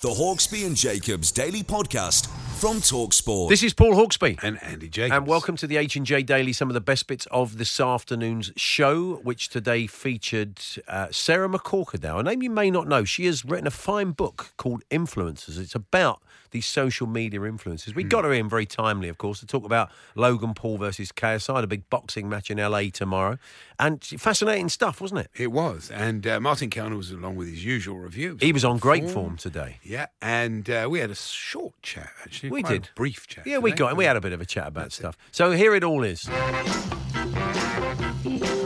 The Hawksbee and Jacobs Daily Podcast from Talksport. This is Paul Hawksbee. and Andy Jacobs. And welcome to the H&J Daily, some of the best bits of this afternoon's show, which today featured uh, Sarah McCorquodale, a name you may not know. She has written a fine book called Influencers. It's about these social media influencers. We got her in very timely, of course, to talk about Logan Paul versus KSI, the big boxing match in LA tomorrow. And fascinating stuff, wasn't it? It was. And uh, Martin Kelner was along with his usual reviews. He was on great form today. Yeah. And uh, we had a short chat, actually. We did. brief chat. Yeah, we got we had a bit of a chat about stuff. So here it all is.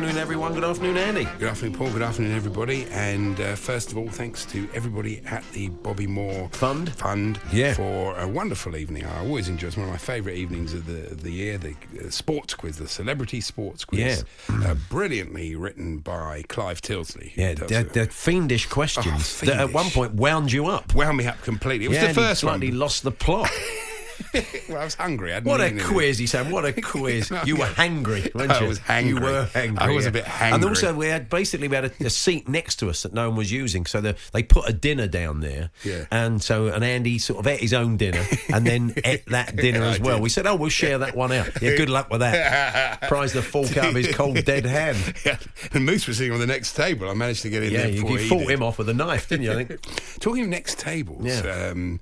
afternoon, everyone. Good afternoon, Andy. Good afternoon, Paul. Good afternoon, everybody. And uh, first of all, thanks to everybody at the Bobby Moore Fund? Fund Yeah. for a wonderful evening. I always enjoy. It's one of my favourite evenings of the of the year. The uh, sports quiz, the celebrity sports quiz, uh, brilliantly written by Clive Tyldesley. Yeah, they're, they're fiendish questions Oh, that at one point wound you up. wound me up completely. It was yeah, the first he one. slightly lost the plot. well, I was hungry. I What a quiz, he said. What a quiz. You were hangry, weren't you? I was hangry. You were hangry. I was a bit bit And also, we had basically we had a, a seat next to us that no one was using, so the, they put a dinner down there. Yeah. And so, and Andy sort of ate his own dinner and then ate that dinner I as well. We said, "Oh, we'll share that one out." Yeah, good luck with that. Prized the fork out of his cold dead hand. Yeah, and Moose was sitting on the next table. I managed to get in Yeah, there you, before you he fought him off with a knife, didn't you? I think. Talking of next tables, Yeah. um,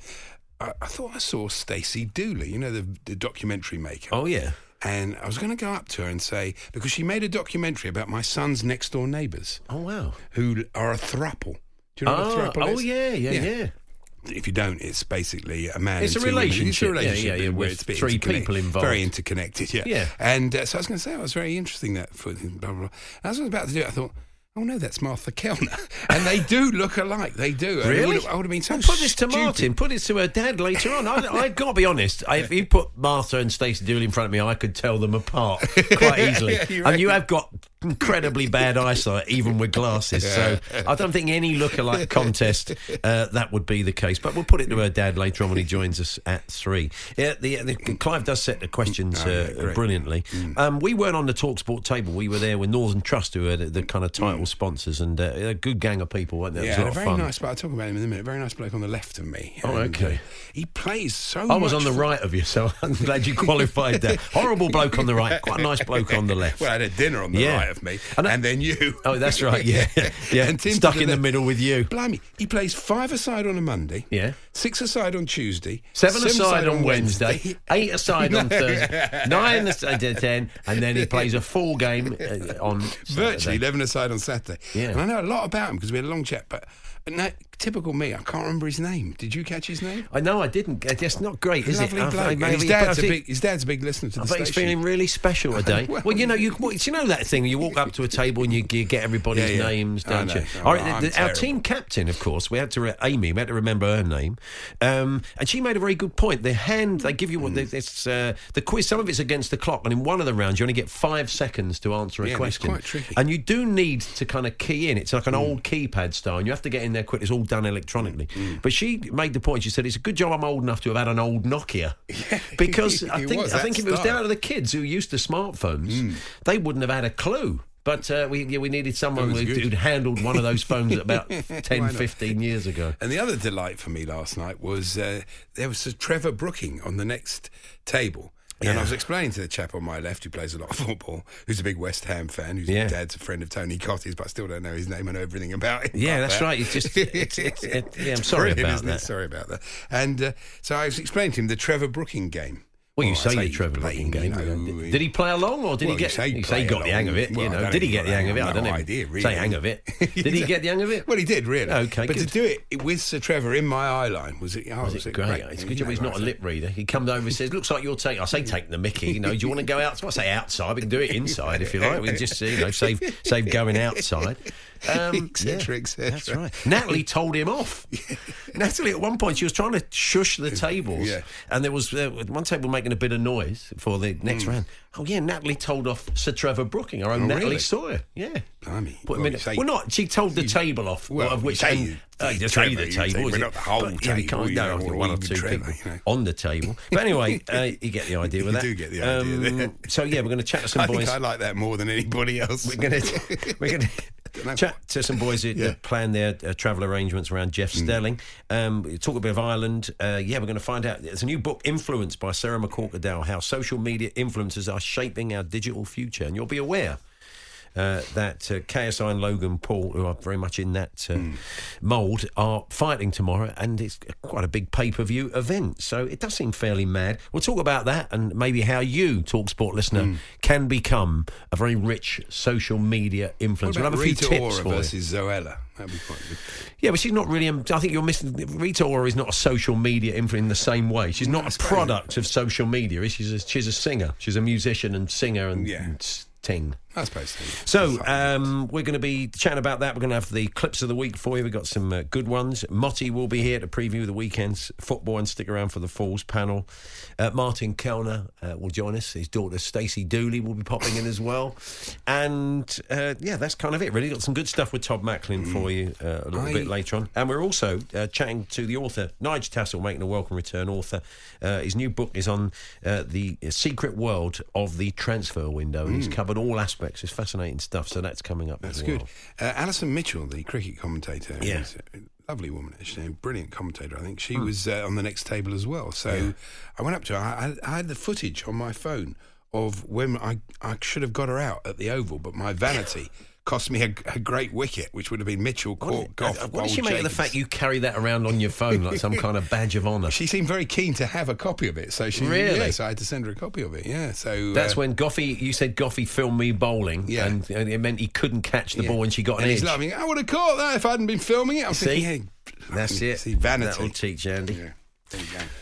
I, I thought I saw Stacey Dooley, you know, the, the documentary maker. Oh yeah. And I was going to go up to her and say, because she made a documentary about my son's next door neighbours Oh wow. who are a thruple. Do you know Oh, what a thruple oh is? yeah, yeah, yeah. If you don't, it's basically a man. It's a relationship. It's a relationship yeah, yeah, where with it's three people involved. Very interconnected, yeah. Yeah. And uh, so I was going to say, it was very interesting that. For, blah, blah, blah. As I was about to do it, I thought, oh no, that's Martha Kelner. and they do look alike. They do. And I Really? would have, I would have been so Well, put this to stupid. Martin. Put this to her dad later on. I, I've got to be honest. I, if you put Martha and Stacey Dooley in front of me, I could tell them apart quite easily. You and you have got incredibly bad eyesight, even with glasses. So I don't think any lookalike contest uh, that would be the case. But we'll put it to her dad later on when he joins us at three. Yeah, the, the, Clive does set the questions Oh, yeah, uh, brilliantly. Um, we weren't on the Talksport table. We were there with Northern Trust, who are the, the kind of Mm. title sponsors, and uh, a good gang of people. Weren't there? Yeah, a lot a of very fun. nice. But I'll talk about him in a minute. Very nice bloke on the left of me. Oh, okay. uh, he plays so. I was on the right of you, so I'm glad you qualified that. Horrible bloke on the right, quite a nice bloke on the left. Well, I had a dinner on the Yeah. right of me, And and, then you. Oh, that's right. Yeah, yeah. And Tim Stuck in the left. middle with you. Blimey, he plays five aside on a Monday. Yeah. Six aside on Tuesday. Seven aside on Wednesday, eight aside on Thursday, nine aside on ten, and then he plays a full game uh, on Virtually 11 aside on Saturday. Yeah. And I know a lot about him because we had a long chat, but no, typical me, I can't remember his name. Did you catch his name? I know I didn't. It's not great, is Lovely it? Bloke. Maybe- his, dad's a big, his dad's a big listener to I the bet he's station. feeling really special today. Well, well, you know, you you know that thing. You walk up to a table and you, you get everybody's Yeah, yeah. names, don't you? Oh, All right, the- our team captain, of course, we had to re- Amy. We had to remember her name, um, and she made a very good point. The hand they give you what Mm. it's uh, the quiz. Some of it's against the clock, and in one of the rounds you only get five seconds to answer a Yeah, it's question. quite tricky. And you do need to kind of key in. It's like an Mm. old keypad style, and you have to get in there quick. It's all done electronically. But she made the point. She said it's a good job I'm old enough to have had an old Nokia, because I think I think if it was down to the kids who used to smartphones, they wouldn't have had a clue. But uh, we yeah, we needed someone who- good. who'd handled one of those phones about 10, 15 years ago. And the other delight for me last night was uh, there was Trevor Brooking on the next table. And I was explaining to the chap on my left who plays a lot of football, who's a big West Ham fan, whose Yeah. dad's a friend of Tony Cottee's, but I still don't know his name and know everything about him. Yeah, that's that. right. It's just, it's, it's, it, yeah, I'm sorry Brilliant, about it? that. Sorry about that. And uh, so I was explaining to him the Trevor Brooking game. Well, you I say he's Trevor playing, game. you know, did, he play along, or did Well, he get? say you say he got the hang of it. along. you know, did he get the hang of it? I don't know. idea, really. Say hang of it. Did he get the hang of it? Well, he did really. Okay, but to do it with Sir Trevor in my eye line was it? Oh, Was it great? It's a good job he's not a lip reader. He comes over and says, "Looks like you're taking." I say, "Taking the Mickey." You know, do you want to go outside? I say, "Outside." We can do it inside if you like. We can just you know save save going outside. Um, Et cetera, yeah. That's right. Natalie told him off. Natalie, at one point, she was trying to shush the tables, Yeah. and there was uh, one table making a bit of noise for the next Hmm. round. Oh yeah, Natalie told off Sir Trevor Brooking, our own Oh, Natalie really? Sawyer. Yeah. Blimey. Put him Well, in- say- well, not. She told the table off, well, of which say uh, just Trevor, the table. is not the whole But, yeah, table, can't. you No, know, I think or one or two Trevor, people you know. on the table. But anyway, uh, you get the idea with that. You do get the idea there. so yeah, we're going to chat to some I boys. I like that more than anybody else. We're going to we're going to chat to some boys that, Yeah. plan their uh, travel arrangements around Jeff Stelling. Um, talk a bit of Ireland. Uh, yeah, we're going to find out. There's a new book, Influenced by Sarah McCorquodale, how social media influencers are shaping our digital future, and you'll be aware. Uh, that uh, KSI and Logan Paul, who are very much in that uh, mould, are fighting tomorrow, and it's quite a big pay per view event. So it does seem fairly mad. We'll talk about that and maybe how you, Talksport listener, can become a very rich social media influencer. We'll have a few Rita tips Ora for you. versus Zoella? That'd be quite good. Yeah, but she's not really. um, I think you're missing. Rita Ora is not a social media influencer in the same way. She's not a product of social media. is? She's a, she's a singer. She's a musician and singer and, Yeah. and sing. I suppose so. So um, we're going to be chatting about that. We're going to have the clips of the week for you. We've got some uh, good ones. Motty will be here to preview the weekend's football and stick around for the Falls panel. Uh, Martin Kelner uh, will join us. His daughter Stacey Dooley will be popping in as well. And uh, yeah, that's kind of it. Really got some good stuff with Todd Macklin for you uh, a little I- bit later on. And we're also uh, chatting to the author Nigel Tassell, making a welcome return. Author, uh, his new book is on uh, the secret world of the transfer window, and he's covered all aspects. It's fascinating stuff. So that's coming up. That's well. good. Uh, Alison Mitchell, the cricket commentator, Yeah. lovely woman, actually, brilliant commentator. I think she Hmm. was uh, on the next table as well. So I went up to her. I, I had the footage on my phone of when I, I should have got her out at the Oval, but my vanity cost me a, a great wicket, which would have been Mitchell, Cork, Goff, uh, what does she Bowl, make of the fact you carry that around on your phone like some kind of badge of honour? She seemed very keen to have a copy of it, so she Really? Yeah, so I had to send her a copy of it. Yeah, so That's uh, when Goffy, you said Goffy filmed me bowling, Yeah. and, and it meant he couldn't catch the yeah. ball when she got an and edge. he's laughing. I would have caught that if I hadn't been filming it. I'm See? thinking, hey, That's it. See, vanity. That'll teach Andy. Yeah, there you go.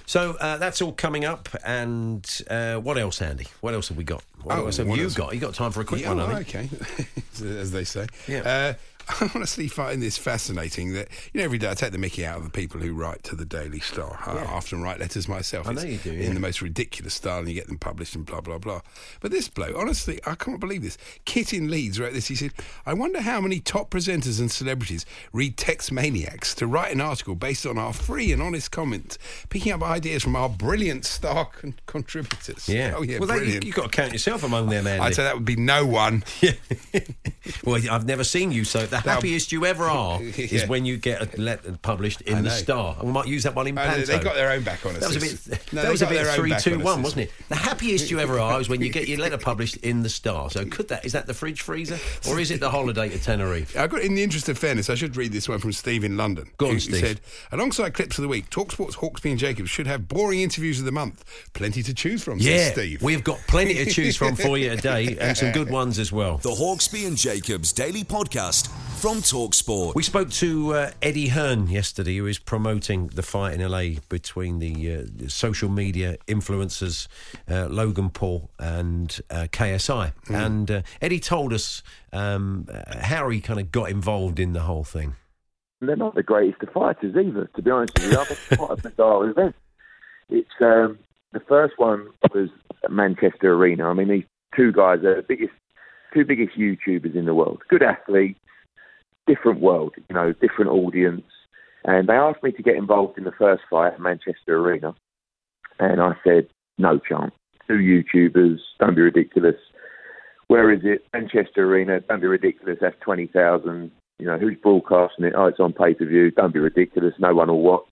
So uh, that's all coming up. And uh, what else, Andy? What else have we got? What Oh, else have what you else? got? You got time for a quick yeah, one, I think. okay, as they say. Yeah. Uh, I honestly find this fascinating that you know every day I take the Mickey out of the people who write to the Daily Star. I often write letters myself. I know you do, in yeah. the most ridiculous style, and you get them published and blah blah blah. But this bloke, honestly, I can't believe this. Kit in Leeds wrote this. He said, "I wonder how many top presenters and celebrities read Text Maniacs to write an article based on our free and honest comments, picking up ideas from our brilliant star con- contributors." Yeah. oh yeah, well, that, you, you've got to count yourself among them, Andy. I'd say that would be no one. well, I've never seen you so. The happiest you ever are is when you get a letter published in the. Star. And we might use that one in Panto. they got their own back on us. That was a bit. No, that they was a bit their three, own two, one, wasn't it? The happiest you ever are is when you get your letter published in the Star. So could that is that the fridge freezer or is it the holiday to Tenerife? I got, in the interest of fairness, I should read this one from Steve in London. Go on, who, who Steve. said, alongside clips of the week, Talksport's Hawksbee and Jacobs should have boring interviews of the month. Plenty to choose from, says Yeah, Steve. we've got plenty to choose from for you today, and some good ones as well. The Hawksbee and Jacobs Daily Podcast from Talksport. We spoke to uh, Eddie Hearn yesterday, who is promoting the fight in LA between the, uh, social media influencers uh, Logan Paul and uh, KSI. And uh, Eddie told us um, uh, how he kind of got involved in the whole thing. they're not the greatest of fighters either, to be honest with you. It's quite a bizarre event. It's um, the first one was at Manchester Arena. I mean, these two guys are the biggest, two biggest YouTubers in the world. Good athletes, different world, you know, different audience. And they asked me to get involved in the first fight at Manchester Arena, and I said no chance. Two YouTubers, don't be ridiculous. Where is it? Manchester Arena, don't be ridiculous. That's twenty thousand. You know, who's broadcasting it? Oh, it's on pay per view. Don't be ridiculous. No one will watch.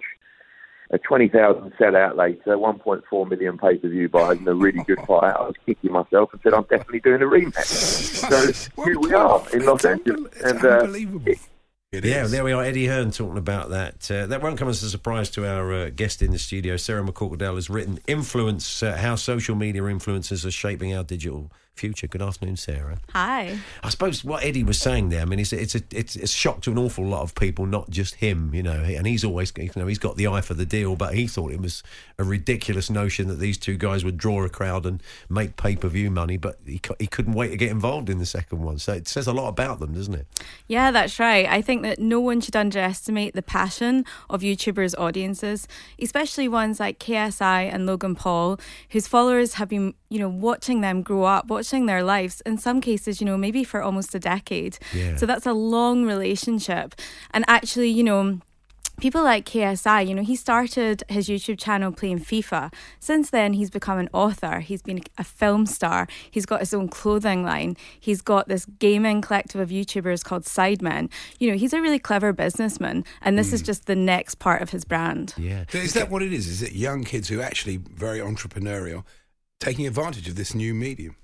A 20,000 sellout later, 1.4 million pay per view buys, and a really good fight, I was kicking myself and said, I'm definitely doing a rematch. so here we are in Los Angeles. It's And, uh, unbelievable. It Yeah, is. there we are. Eddie Hearn talking about that. Uh, that won't come as a surprise to our uh, guest in the studio. Sarah McCorquodale has written "Influence: uh, How Social Media Influences Are Shaping Our Digital Future." Good afternoon, Sarah. Hi. I suppose what Eddie was saying there. I mean, it's it's a it's, it's a shock to an awful lot of people, not just him. You know, and he's always you know he's got the eye for the deal, but he thought it was a ridiculous notion that these two guys would draw a crowd and make pay per view money, but he, he couldn't wait to get involved in the second one. So it says a lot about them, doesn't it? Yeah, that's right. I think that no one should underestimate the passion of YouTubers' audiences, especially ones like KSI and Logan Paul, whose followers have been, you know, watching them grow up, watching their lives, in some cases, you know, maybe for almost a decade. Yeah. So that's a long relationship. And actually, you know, people like KSI, you know, he started his YouTube channel playing FIFA. Since then, he's become an author. He's been a film star. He's got his own clothing line. He's got this gaming collective of YouTubers called Sidemen. You know, he's a really clever businessman, and this is mm. just the next part of his brand. Yeah. So is that what it is? Is it young kids who are actually very entrepreneurial taking advantage of this new medium?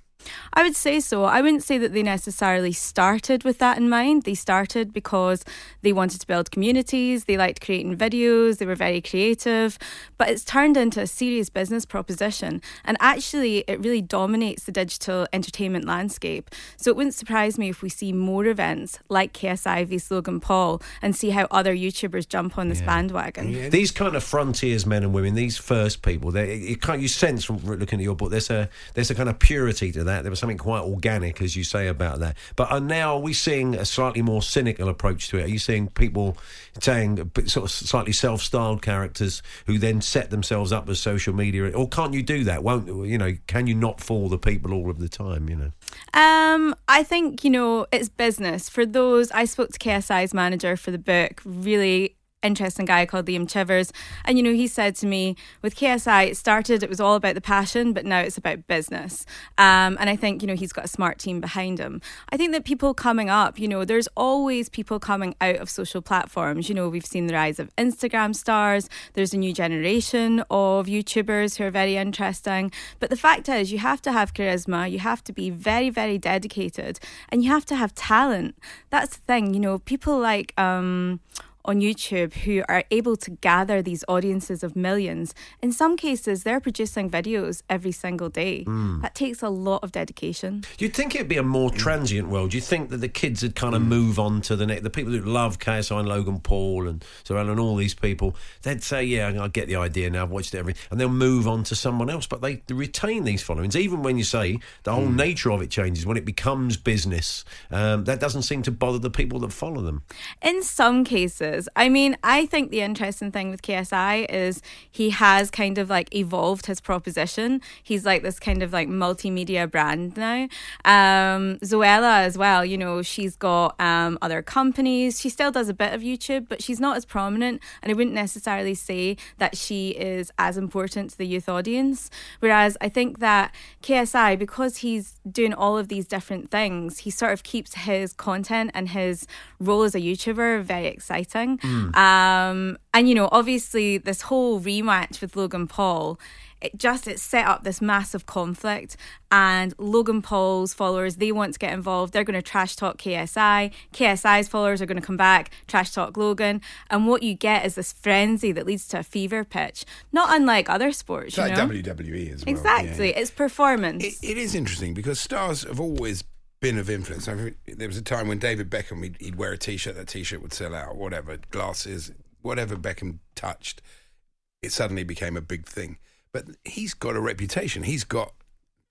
I would say so. I wouldn't say that they necessarily started with that in mind. They started because they wanted to build communities, they liked creating videos, they were very creative, but it's turned into a serious business proposition. And actually, it really dominates the digital entertainment landscape. So it wouldn't surprise me if we see more events like KSI v Logan Paul and see how other YouTubers jump on this bandwagon. These kind of frontiers men and women, these first people, they you can't you sense from looking at your book. There's a there's a kind of purity to that. There was something quite organic, as you say about that. But uh, now are we seeing a slightly more cynical approach to it? Are you seeing people saying sort of slightly self-styled characters who then set themselves up as social media, or can't you do that? Won't you know? Can you not fool the people all of the time? You know. Um, I think, you know, it's business. For those, I spoke to KSI's manager for the book, really interesting guy called Liam Chivers. And, you know, he said to me, with KSI, it started, it was all about the passion, but now it's about business. Um, and I think, you know, he's got a smart team behind him. I think that people coming up, you know, there's always people coming out of social platforms. You know, we've seen the rise of Instagram stars, there's a new generation of YouTubers who are very interesting. But the fact is, you have to have charisma, you have to be very, very dedicated, and you have to have talent. That's the thing, you know, people like, um, on YouTube who are able to gather these audiences of millions. In some cases, they're producing videos every single day. That takes a lot of dedication. You'd think it'd be a more transient world. You'd think that the kids would kind of move on to the next. The people who love KSI and Logan Paul and Zoella and all these people, they'd say, "Yeah, I get the idea now. I've watched it every," and they'll move on to someone else. But they retain these followings, even when you say the whole nature of it changes when it becomes business. Um, that doesn't seem to bother the people that follow them. In some cases, I mean, I think the interesting thing with KSI is he has kind of like evolved his proposition. He's like this kind of like multimedia brand now. Um, Zoella as well, you know, she's got um, other companies. She still does a bit of YouTube, but she's not as prominent. And I wouldn't necessarily say that she is as important to the youth audience. Whereas I think that KSI, because he's doing all of these different things, he sort of keeps his content and his role as a YouTuber very exciting. Um, and you know, obviously, this whole rematch with Logan Paul. It just it set up this massive conflict, and Logan Paul's followers they want to get involved. They're going to trash talk KSI. KSI's followers are going to come back, trash talk Logan, and what you get is this frenzy that leads to a fever pitch. Not unlike other sports, It's you like know. WWE as well. Exactly, yeah. it's performance. It, it is interesting because stars have always been of influence. I mean, there was a time when David Beckham, he'd, he'd wear a T-shirt, that T-shirt would sell out, whatever, glasses, whatever Beckham touched, it suddenly became a big thing. But he's got a reputation. He's got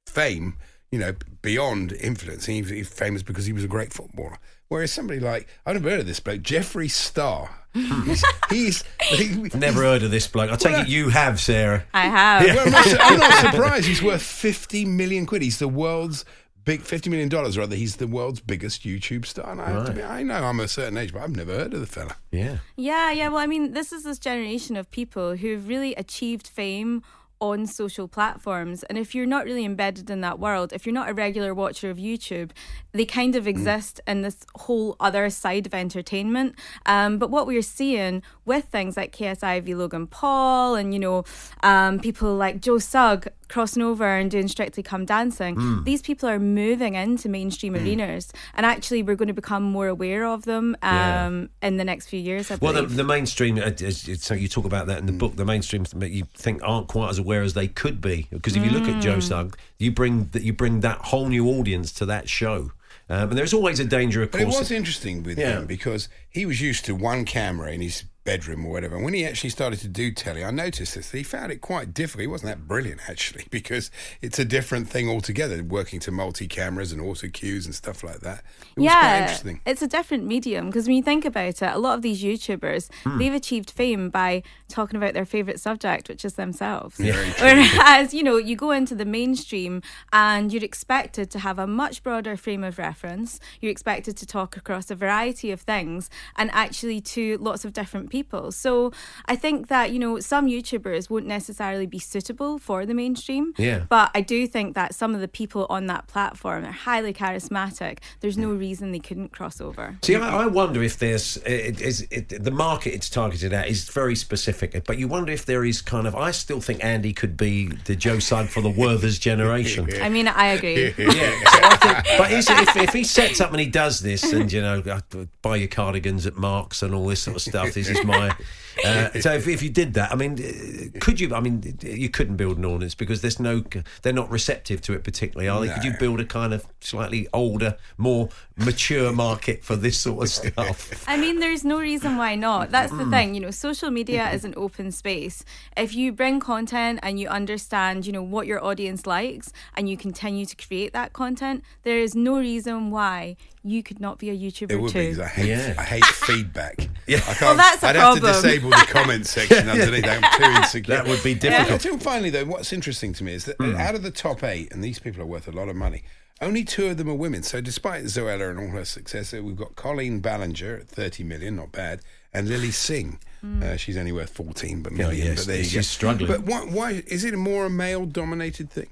fame, you know, beyond influence. He, he's famous because he was a great footballer. Whereas somebody like, I've never heard of this bloke, Jeffree Star. he's, he's he, Never heard of this bloke. I take Well, it you have, Sarah. I have. well, I'm, not, I'm not surprised. He's worth 50 million quid. He's the world's big, 50 million dollars rather. He's the world's biggest YouTube star. And I, have to be, I know I'm a certain age, but I've never heard of the fella. Yeah. Yeah, yeah. Well, I mean, this is this generation of people who've really achieved fame on social platforms. And if you're not really embedded in that world, if you're not a regular watcher of YouTube, they kind of exist in this whole other side of entertainment. Um, but what we're seeing with things like KSI v Logan Paul and, you know, um, people like Joe Sugg crossing over and doing Strictly Come Dancing, these people are moving into mainstream arenas. And actually, we're going to become more aware of them Yeah. um, in the next few years, I Well, the, the mainstream, uh, so you talk about that in the book, the mainstream that you think aren't quite as aware as they could be. Because if you look at Joe Sugg, you bring that you bring that whole new audience to that show. Um, and there's always a danger, of But it course. was interesting with Yeah. him because he was used to one camera in his bedroom or whatever. And when he actually started to do telly, I noticed this. He found it quite difficult. He wasn't that brilliant actually because it's a different thing altogether. Working to multi cameras and auto cues and stuff like that. It yeah, interesting. it's a different medium because when you think about it, a lot of these YouTubers Hmm. they've achieved fame by talking about their favorite subject, which is themselves. True. Whereas you know you go into the mainstream and you're expected to have a much broader frame of reference. You're expected to talk across a variety of things and actually to lots of different people. So I think that you know some YouTubers won't necessarily be suitable for the mainstream. Yeah. But I do think that some of the people on that platform are highly charismatic. There's no reason they couldn't cross over. See, I, I wonder if there's it, is it, the market it's targeted at is very specific, but you wonder if there is kind of. I still think Andy could be the Joe Side for the Werther's generation. I mean, I agree. Yeah, so I think, but is, if, if he sets up and he does this, and you know, uh, buy your cardigans at Marks and all this sort of stuff, this is my. Uh, so if, if you did that, I mean, uh, could you? I mean, you couldn't build an audience because there's no, they're not receptive to it particularly, are they? Could you build a kind of slightly older, more mature market for this sort of stuff? I mean, there's no reason why not. That's Mm. the thing, you know, social media is an open space. If you bring content and you understand, you know, what your audience likes and you continue to create that content, there is no reason why you could not be a YouTuber It would too. be 'cause I hate, Yeah. I hate feedback. Yeah. I can't, Well, that's a I'd problem. have to disable the comment section underneath. I'm too insecure. That would be Yeah, difficult. until finally, though, what's interesting to me is that Hmm. out of the top eight, and these people are worth a lot of money, only two of them are women. So despite Zoella and all her success, we've got Colleen Ballinger at 30 million, not bad, and Lilly Singh. Uh, she's only worth 14 but million. yes, but there you she's go. struggling. But why, why is it a more a male dominated thing?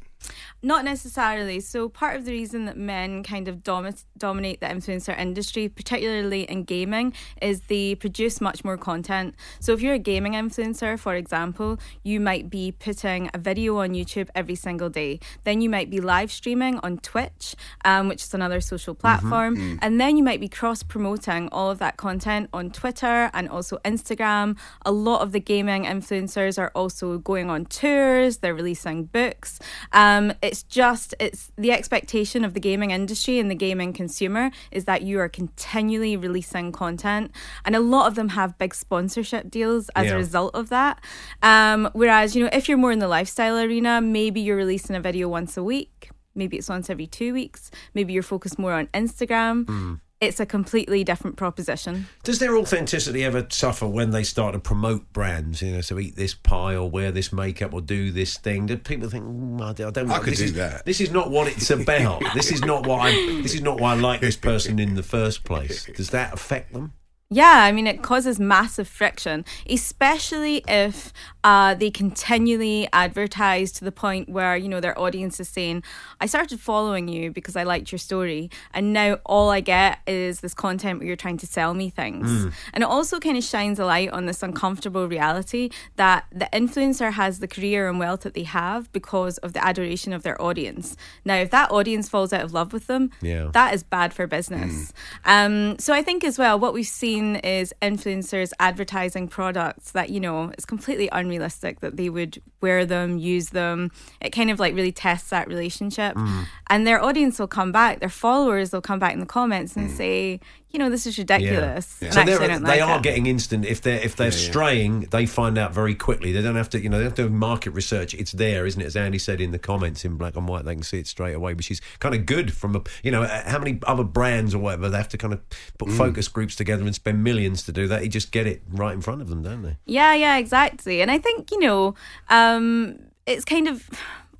Not necessarily. So, part of the reason that men kind of domi- dominate the influencer industry, particularly in gaming, is they produce much more content. So, if you're a gaming influencer, for example, you might be putting a video on YouTube every single day. Then you might be live streaming on Twitch, um, which is another social platform. And then you might be cross promoting all of that content on Twitter and also Instagram. A lot of the gaming influencers are also going on tours, they're releasing books. Um, it's just, it's the expectation of the gaming industry and the gaming consumer is that you are continually releasing content. And a lot of them have big sponsorship deals as Yeah. a result of that. Um, whereas, you know, if you're more in the lifestyle arena, maybe you're releasing a video once a week. Maybe it's once every two weeks. Maybe you're focused more on Instagram. It's a completely different proposition. Does their authenticity ever suffer when they start to promote brands? You know, so eat this pie or wear this makeup or do this thing. Do people think, mm, I don't, I don't I could this do is, that. This is not what it's about. this is not what I. This is not why I like this person in the first place. Does that affect them? Yeah, I mean, it causes massive friction, especially if uh, they continually advertise to the point where, you know, their audience is saying, I started following you because I liked your story. And now all I get is this content where you're trying to sell me things. And it also kind of shines a light on this uncomfortable reality that the influencer has the career and wealth that they have because of the adoration of their audience. Now, if that audience falls out of love with them, Yeah. that is bad for business. Um, so I think as well, what we've seen is influencers advertising products that you know it's completely unrealistic that they would wear them, use them. It kind of like really tests that relationship, mm. and their audience will come back, their followers will come back in the comments and mm. say, you know, this is ridiculous. And So actually, they're, don't they like are it. getting instant. If they're if they're straying, they find out very quickly. They don't have to, you know, they have to do market research. It's there, isn't it? As Andy said in the comments in black and white, they can see it straight away, which is kind of good. From a, you know, uh, how many other brands or whatever they have to kind of put focus groups together and spend millions to do that. You just get it right in front of them, don't they? Yeah, yeah, exactly. And I think, you know, um, it's kind of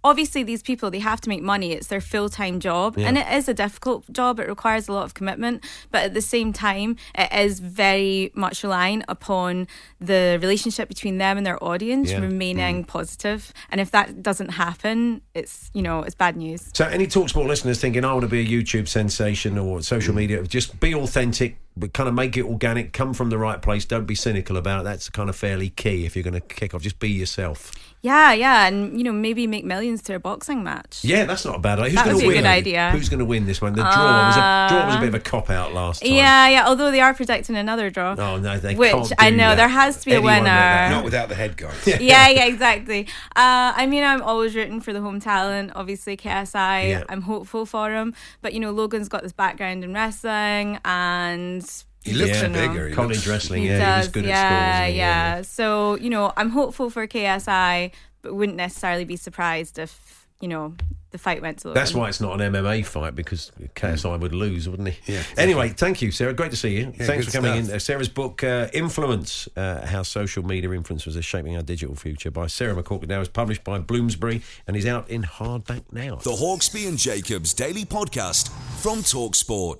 obviously these people they have to make money. It's their full time job, Yeah. and it is a difficult job. It requires a lot of commitment, but at the same time, it is very much reliant upon the relationship between them and their audience Yeah. remaining mm. positive. And if that doesn't happen, it's you know it's bad news. So, any Talksport listeners thinking, I want to be a YouTube sensation or social mm. media, just be authentic, but kind of make it organic, come from the right place, don't be cynical about it. That's kind of fairly key if you're going to kick off. Just be yourself. Yeah, yeah, and you know maybe make millions through a boxing match. Yeah, that's not a bad idea. Who's That going would to be a win? good idea. Who's going to win this one? The draw was a draw was a bit of a cop out last time. Yeah, yeah. Although they are predicting another draw. Oh no, they Which can't. I know that. there has to be a winner. Not without the head guys. yeah, yeah, exactly. Uh, I mean, I'm always rooting for the home talent. Obviously, KSI. Yeah. I'm hopeful for him, but you know, Logan's got this background in wrestling, and He looks Yeah. bigger. He College looks, wrestling, he yeah, does. he was good yeah, at school. wasn't yeah. So you know, I'm hopeful for KSI, but wouldn't necessarily be surprised if you know the fight went to Logan. That's why it's not an MMA fight because KSI would lose, wouldn't he? Yeah, Anyway, thank you, Sarah. Great to see you. Yeah, Thanks for coming stuff. in. Uh, Sarah's book, uh, Influence uh, How Social Media Influencers Are Shaping Our Digital Future by Sarah McCorquodale is published by Bloomsbury and is out in hardback now. The Hawksbee and Jacobs Daily Podcast from Talksport.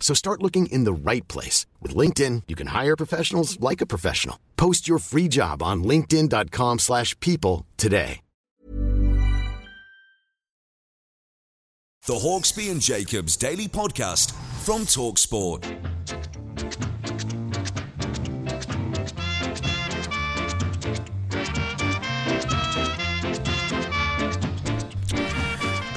So start looking in the right place. With LinkedIn, you can hire professionals like a professional. Post your free job on linkedin.com/people slash people today. The Hawksbee and Jacobs Daily Podcast from Talksport.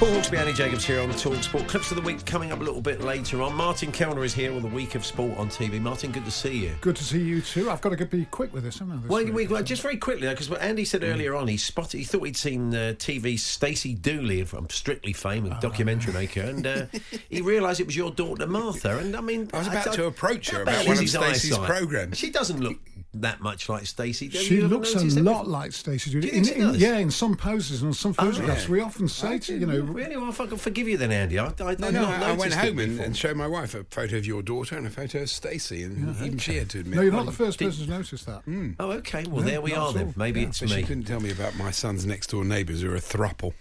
Paul Hawksbee, Andy Jacobs here on the Talk Sport. Clips of the week coming up a little bit later on. Martin Kelner is here with a week of sport on TV. Martin, good to see you. Good to see you too. I've got to be quick with this, haven't I? this Well, week? we, well, just very quickly, because what Andy said earlier on, he spotted, he thought he'd seen uh, TV's Stacey Dooley from Strictly Fame, a documentary maker, and uh, he realised it was your daughter Martha. And I mean, I was about to approach her how about one of Stacey's programmes. She doesn't look that much like Stacey. Have She looks a lot before? like Stacey think In- in- yeah, in some poses and some oh, photographs, yeah. we often say to you know. Really? Well, if I can forgive you then, Andy. I, I, No, no, not I, I went home and, and showed my wife a photo of your daughter and a photo of Stacey, and even she had to admit. No, you're not the first person to notice that. Hmm. Oh, okay. Well, No, there we are then. Maybe Yeah. it's But she couldn't tell me about my son's next door neighbours who are a thruple.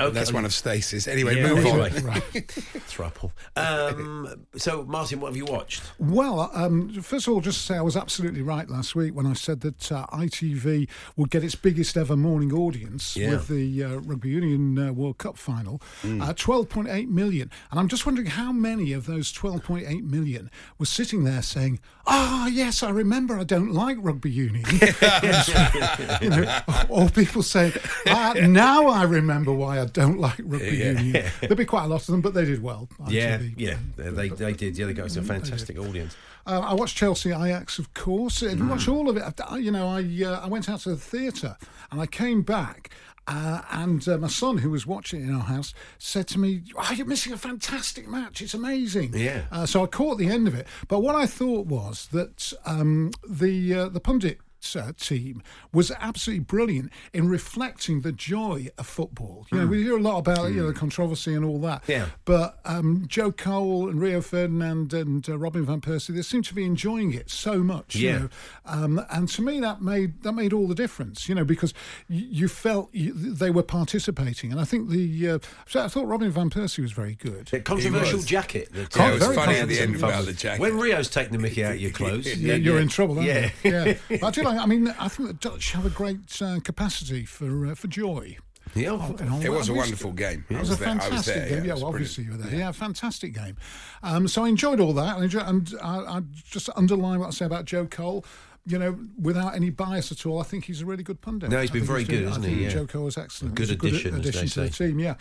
Okay. That's one of Stacey's. Anyway, Yeah, move anyway. on. Thruple. Um, so, Martin, what have you watched? Well, um, first of all, just to say I was absolutely right last week when I said that uh, ITV would get its biggest ever morning audience Yeah. with the uh, Rugby Union uh, World Cup final, uh, 12.8 million. And I'm just wondering how many of those 12.8 million were sitting there saying, "Ah, yes, I remember. I don't like rugby union." you know, or people say, ah, "Now I remember why I don't like rugby Yeah. union." There'd be quite a lot of them, but they did well. Yeah, ITV. yeah, they, they did. Yeah, they got us a fantastic audience. Uh, I watched Chelsea Ajax, of course. I didn't Mm. watch all of it. I- You know, I uh, I went out to the theatre and I came back. Uh, and uh, my son, who was watching it in our house, said to me, oh, "You're missing a fantastic match. It's amazing." Yeah. Uh, so I caught the end of it. But what I thought was that um, the uh, the pundit uh, team was absolutely brilliant in reflecting the joy of football. You know, we hear a lot about you know the controversy and all that. Hmm. Yeah. But um, Joe Cole and Rio Ferdinand and uh, Robin van Persie, they seem to be enjoying it so much. Yeah. You know? um, and to me, that made that made all the difference. You know, because y- you felt you, they were participating, and I think the uh, I thought Robin van Persie was very good. The controversial was. jacket. That, Yeah, it was Very funny at the end about the jacket. When Rio's taking the mickey out of your clothes, Yeah, you're in trouble, aren't Yeah. you? Yeah. I do like. I mean, I think the Dutch have a great uh, capacity for uh, for joy. Yeah, all It was a wonderful game. It I was, was a there- fantastic there, game. yeah, Yeah, well, obviously you were there. Yeah, fantastic game. Um, so I enjoyed all that, and, I and I, I just underline what I say about Joe Cole. You know, without any bias at all, I think he's a really good pundit. No, he's I been very doing- good, I isn't think he? Yeah. Joe Cole was excellent. Good He's addition, they addition to the team. Yeah.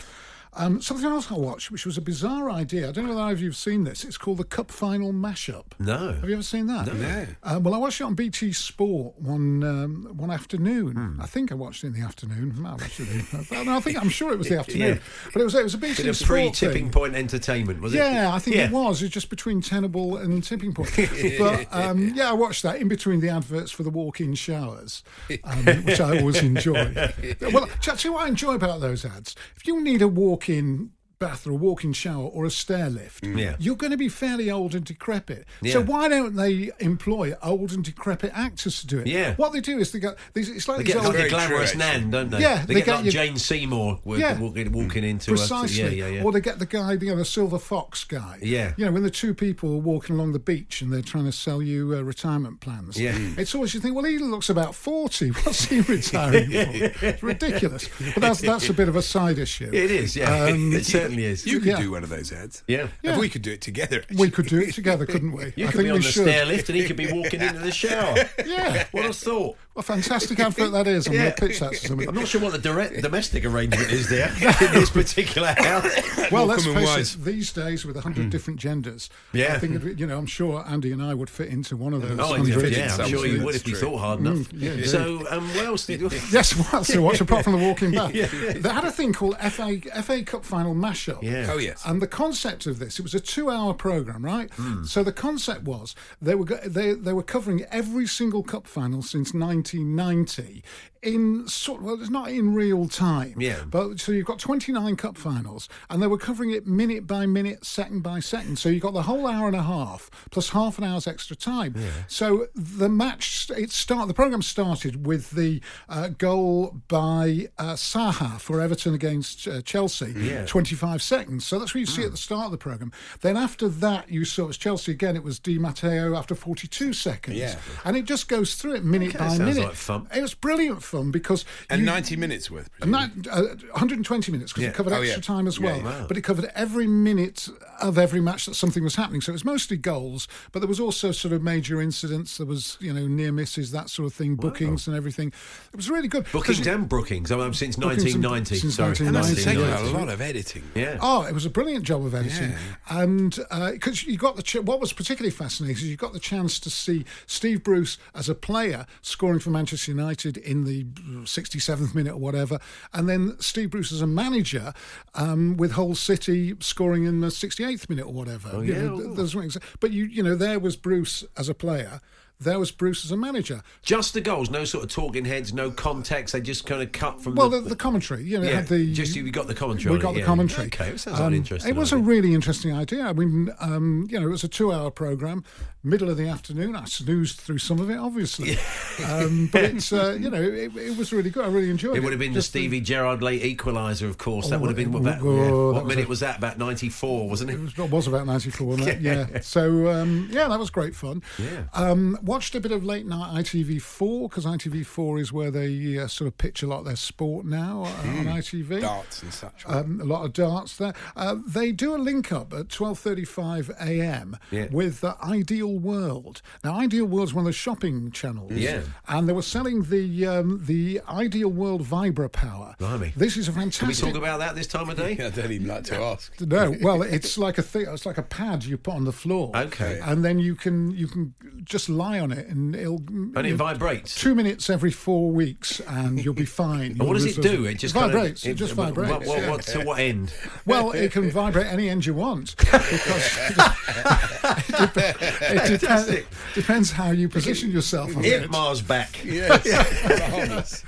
Um, something else I watched, which was a bizarre idea. I don't know whether either of you've seen this. It's called the Cup Final Mashup. No. Have you ever seen that? No. Uh, well, I watched it on BT Sport one um, one afternoon. Hmm. I think I watched it in the afternoon. I, watched it in, no, I think I'm sure it was the afternoon. Yeah. But it was it was a BT Bit of Sport pre-tipping thing. point entertainment, was it? Yeah, I think Yeah. it was. It was just between Tenable and Tipping Point. but um, yeah, I watched that in between the adverts for the walk-in showers, um, which I always enjoy. well, actually, what I enjoy about those ads, if you need a walk-in bath or a walk-in shower or a stair lift, Yeah. you're going to be fairly old and decrepit. Yeah. So why don't they employ old and decrepit actors to do it? Yeah. What they do is they get these. It's like They these get old. like a very true, glamorous actually. nan, don't they? Yeah, they, they get, get like you- Jane Seymour with, Yeah. walking, walking into Precisely. A, yeah, yeah, yeah. Or they get the guy, you know, the silver fox guy. Yeah. You know, when the two people are walking along the beach and they're trying to sell you uh, retirement plans. Yeah. Mm. It's always you think, well, he looks about forty. What's he retiring for? It's ridiculous. But that's that's a bit of a side issue. it is, yeah. Um, it certainly is. You could Yeah. do one of those ads. yeah. Yeah. If we could do it together. We could do it together, couldn't we? You I could think be on we the should. stair lift and he could be walking into the shower. Yeah. What a thought. What a fantastic advert that is. I'm Yeah. going to pitch that to somebody. I'm not sure what the direct domestic arrangement is there in this particular house. Well, let's Morecambe face Wise. it. These days, with a hundred different genders, Yeah. I think you know. I'm sure Andy and I would fit into one of those. Oh, hundred. fit yeah, I'm sure you would if you thought hard enough. yeah, so, um, what else did you... Yes, well, so watch apart from the walking back. They had a thing called FA FA Cup final mashup. Yeah. Oh, yes. And the concept of this, it was a two-hour program, right? Hmm. So the concept was they were go- they they were covering every single cup final since 1990 in sort well, it's not in real time. Yeah. But so you've got 29 cup finals, and they were covering it minute by minute, second by second. So you got the whole hour and a half plus half an hour's extra time. Yeah. So the match it start the program started with the uh, goal by uh, Saha for Everton against uh, Chelsea, Yeah. 25 seconds. So that's what you see at the start of the program. Then after that, you saw it was Chelsea again. It was Di Matteo after 42 seconds. Yeah. and it just goes through it minute Okay, by sounds like fun. It was brilliant fun because And you- 90 minutes worth. and presumably. uh, 120 minutes because Yeah. it covered Oh, extra yeah. time as well. Wow. But it covered every minute of every match that something was happening. So it was mostly goals, but there was also sort of major incidents. There was, you know, near misses, that sort of thing, bookings and everything. It was really good. Bookings you- and Brookings. I'm since Bookings and- 1990. since Sorry, 1990. And that's taken a lot of editing. Yeah. Oh, it was a brilliant job of editing, Yeah. and because you got the ch- what was particularly fascinating is you got the chance to see Steve Bruce as a player scoring for Manchester United in the 67th minute or whatever, and then Steve Bruce as a manager um, with Hull City scoring in the 68th minute or whatever. Oh, You know, but you you know there was Bruce as a player. There was Bruce as a manager. Just the goals, no sort of talking heads, no context. They just kind of cut from Well, the, the, the commentary, you know, yeah, had the just you got the commentary. We got it, the yeah. commentary. Okay, it sounds like Um, an interesting. It was idea. a really interesting idea. I mean, um, you know, it was a two-hour program, middle of the afternoon. I snoozed through some of it, obviously, um, but it's uh, you know, it, it was really good. I really enjoyed it. It would have been Just the Stevie Gerrard late equaliser, of course. that Oh, would have been what, that, oh, yeah. that what was minute a- was that? About ninety four, wasn't it? It was, it was about 94, wasn't it? yeah. So, um, yeah, that was great fun. Yeah. Watched a bit of late night ITV4 because ITV4 is where they uh, sort of pitch a lot of their sport now uh, on ITV. Darts and such. Um, a lot of darts there. Uh, they do a link up at 12:35 a.m. Yeah. with uh, Ideal World. Now, Ideal World's one of the shopping channels. Yeah. And they were selling the um, the Ideal World Vibra Power. Blimey. This is a Can we talk about that this time of day? I don't even like to ask. No, well, it's like a thing. It's like a pad you put on the floor. Okay. and then you can you can just lie on it, and it'll And it vibrates. two minutes every four weeks, and you'll be fine. And what does it do? It just kind of- vibrates. it, just vibrates. What, what, what, to what end? Well, it can vibrate any end you want because it, it depends, depends how you position yourself on it. Mars back. Yes.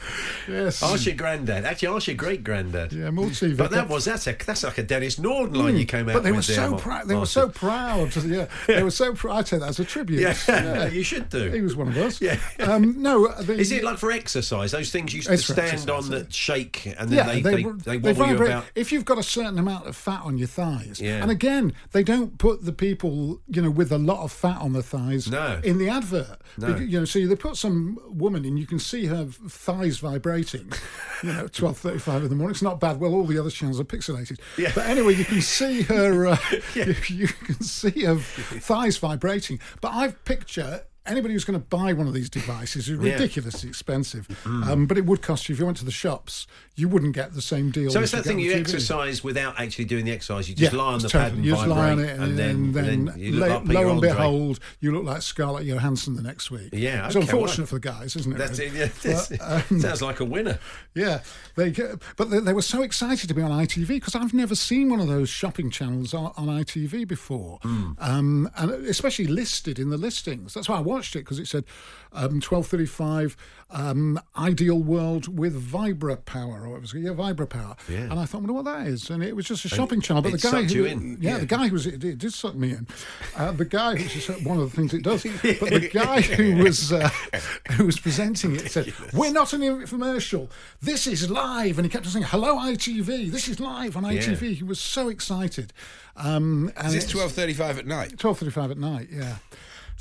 Yes. Ask your granddad. Actually, ask your great granddad. Yeah, multi. But that was that's a that's like a Denis Norden line hmm. you came out But they were so proud. They were so proud. Yeah, they were so proud. I take that as a tribute. Yeah, you should do. He was one of us. Yeah. Um, no. The, Is it like for exercise? Those things you used to stand on that shake and then they, they, they, they wobble you vibrate. about. If you've got a certain amount of fat on your thighs, Yeah. and again, they don't put the people, you know, with a lot of fat on the thighs No. in the advert. No. You know, so they put some woman in, you can see her thighs vibrating. You know, twelve thirty-five in the morning. It's not bad. Well, all the other channels are pixelated. Yeah. But anyway, you can see her. Uh, you, you can see her thighs vibrating. But I've picture. Anybody who's going to buy one of these devices is Yeah. Mm. ridiculously expensive, um, but it would cost you if you went to the shops. You wouldn't get the same deal. So it's that thing you TV. exercise without actually doing the exercise. You just Yeah, lie on the it's pad and you just vibrate, lie on it, and, then, then, then you look lo, like lo and behold, you look like Scarlett Johansson the next week. Yeah, it's unfortunate well, for the guys, isn't it? That's it. really? Yeah, But, um, Sounds like a winner. yeah, they get, but they, they were so excited to be on ITV because I've never seen one of those shopping channels on, on ITV before, Hmm. um, and especially listed in the listings. That's why I watched it because it said um, twelve thirty-five, um, Ideal World with Vibra Power, or it was yeah, Vibra Power. Yeah. And I thought, wonder what that is, and it was just a shopping channel. But the guy who, yeah, Yeah. the guy who was it, it did suck me in. Uh, the guy, which is one of the things it does, but the guy who was uh, who was presenting it said, "We're not an infomercial. This is live," and he kept on saying, "Hello, ITV. This is live on Yeah. ITV." He was so excited. Um, and Is this it's- twelve thirty-five at night? 12.35 at night, yeah.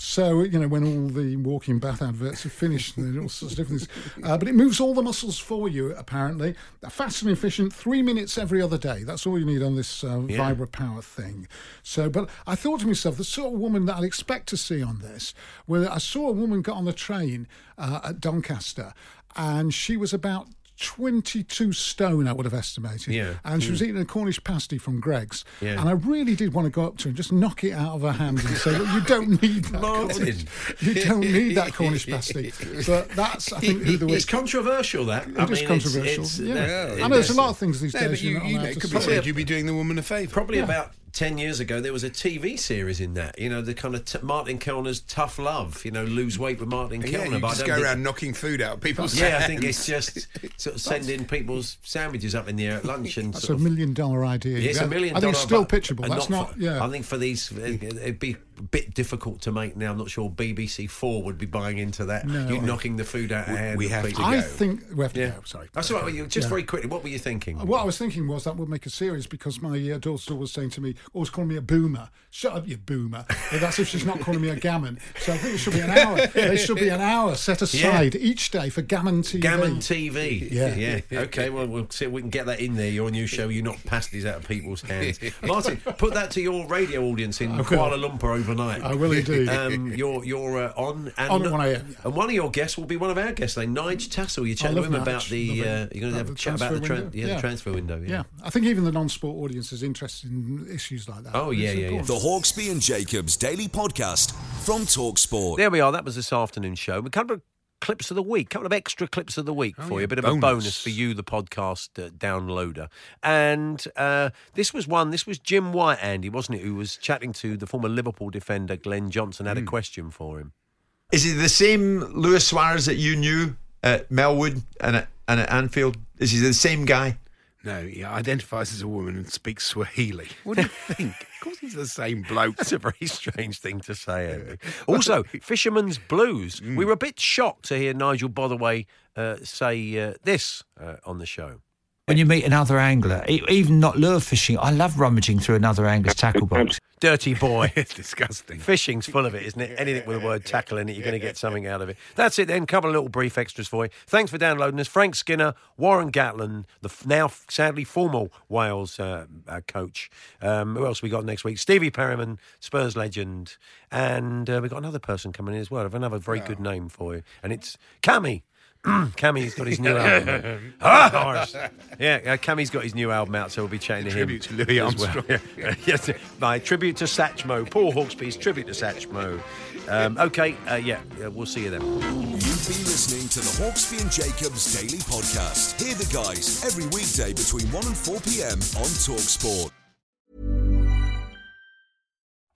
So, you know, when all the walking bath adverts are finished and all sorts of different things. Uh, but it moves all the muscles for you, apparently. Fast and efficient, three minutes every other day. That's all you need on this uh, Yeah. Vibra Power thing. So, but I thought to myself, the sort of woman that I'd expect to see on this, where I saw a woman get on the train uh, at Doncaster and she was about 22 stone, I would have estimated. Yeah. And she was Mm. eating a Cornish pasty from Greggs. Yeah. And I really did want to go up to her and just knock it out of her hand and say, Look, you don't need that. Martin. Cornish, you don't need that Cornish pasty. But that's, I think, who the It's controversial. That It I is mean, it's- controversial. it's- yeah. that- I know there's a lot of things these No, days. you, not you know, could be said you'd be doing the woman a favour. Probably Yeah. about 10 years ago, there was a TV series in that. You know, the kind of t- Martin Kelner's Tough Love, you know, lose weight with Martin Yeah, Kelner. you but I just don't go think- around knocking food out of people's Yeah, I think it's just sort of sending people's sandwiches up in the air at lunch and That's a of- million dollar idea. Yeah, it's Yeah. a million I think it's still but- pitchable. That's not, for- yeah. I think for these, it- it'd be a bit difficult to make now. I'm not sure BBC Four would be buying into that. No. you knocking the food out of We- hand. we of have to go. I think we have to Yeah. go. Sorry. That's all right. Well, just Yeah. very quickly, what were you thinking? What I was thinking was that would make a series because my uh, daughter was saying to me, always calling me a boomer. Shut up, you boomer. But that's if she's not calling me a gammon. So I think it should be an hour. There should be an hour set aside each day for gammon TV. Gammon TV. Yeah. Yeah. Okay, well, we'll see if we can get that in there. Your new show, you knock pasties out of people's hands. Martin, put that to your radio audience in I will. Kuala Lumpur overnight. I will indeed. Um, you're you're uh, on. And, On at 1 a.m., And one of your guests will be one of our guests, like Nige Tassell. You're chatting I to him about the. Uh, you're going to have a chat about the, transfer tran- window. yeah, the transfer window. Yeah. Yeah, I think even the non-sport audience is interested in issues like that. Oh, yeah, yeah, yeah. The Hawksbee and Jacobs Daily Podcast from Talksport. There we are. That was this afternoon's show. A couple of clips of the week, a couple of extra clips of the week Oh, for yeah, you. A bit of a bonus. bonus for you, the podcast uh, downloader. And uh, this was one. This was Jim White, Andy, wasn't it? Who was chatting to the former Liverpool defender Glenn Johnson. Hmm. Had a question for him. Is he the same Luis Suarez that you knew at Melwood and at, and at Anfield? Is he the same guy? No, he identifies as a woman and speaks Swahili. What do you think? of course, he's the same bloke. That's a very strange thing to say, Andy. Also, Fisherman's Blues. Mm. We were a bit shocked to hear Nigel Botherway uh, say uh, this uh, on the show. When you meet another angler, e- even not lure fishing, I love rummaging through another angler's tackle box. Dirty boy. it's disgusting. Fishing's full of it, isn't it? Anything with the word tackle in it, you're going to get something out of it. That's it then. Couple of little brief extras for you. Thanks for downloading us. Frank Skinner, Warren Gatland, the now sadly former Wales uh, uh, coach. Um, who else we got next week? Stevie Perryman, Spurs legend. And uh, we've got another person coming in as well. I've another very good name for you. And it's Cammy. Cammy's got his new album. ah, Horace. Yeah, uh, Cammy's got his new album out, so we'll be chatting to him. Tribute to Louis as well. Armstrong. Yeah. yes, my tribute to Satchmo. Paul Hawksbee's tribute to Satchmo. Um, okay, uh, yeah, yeah, we'll see you then. You've been listening to the Hawksbee and Jacobs Daily Podcast. Hear the guys every weekday between 1 and 4 p.m. on Talksport.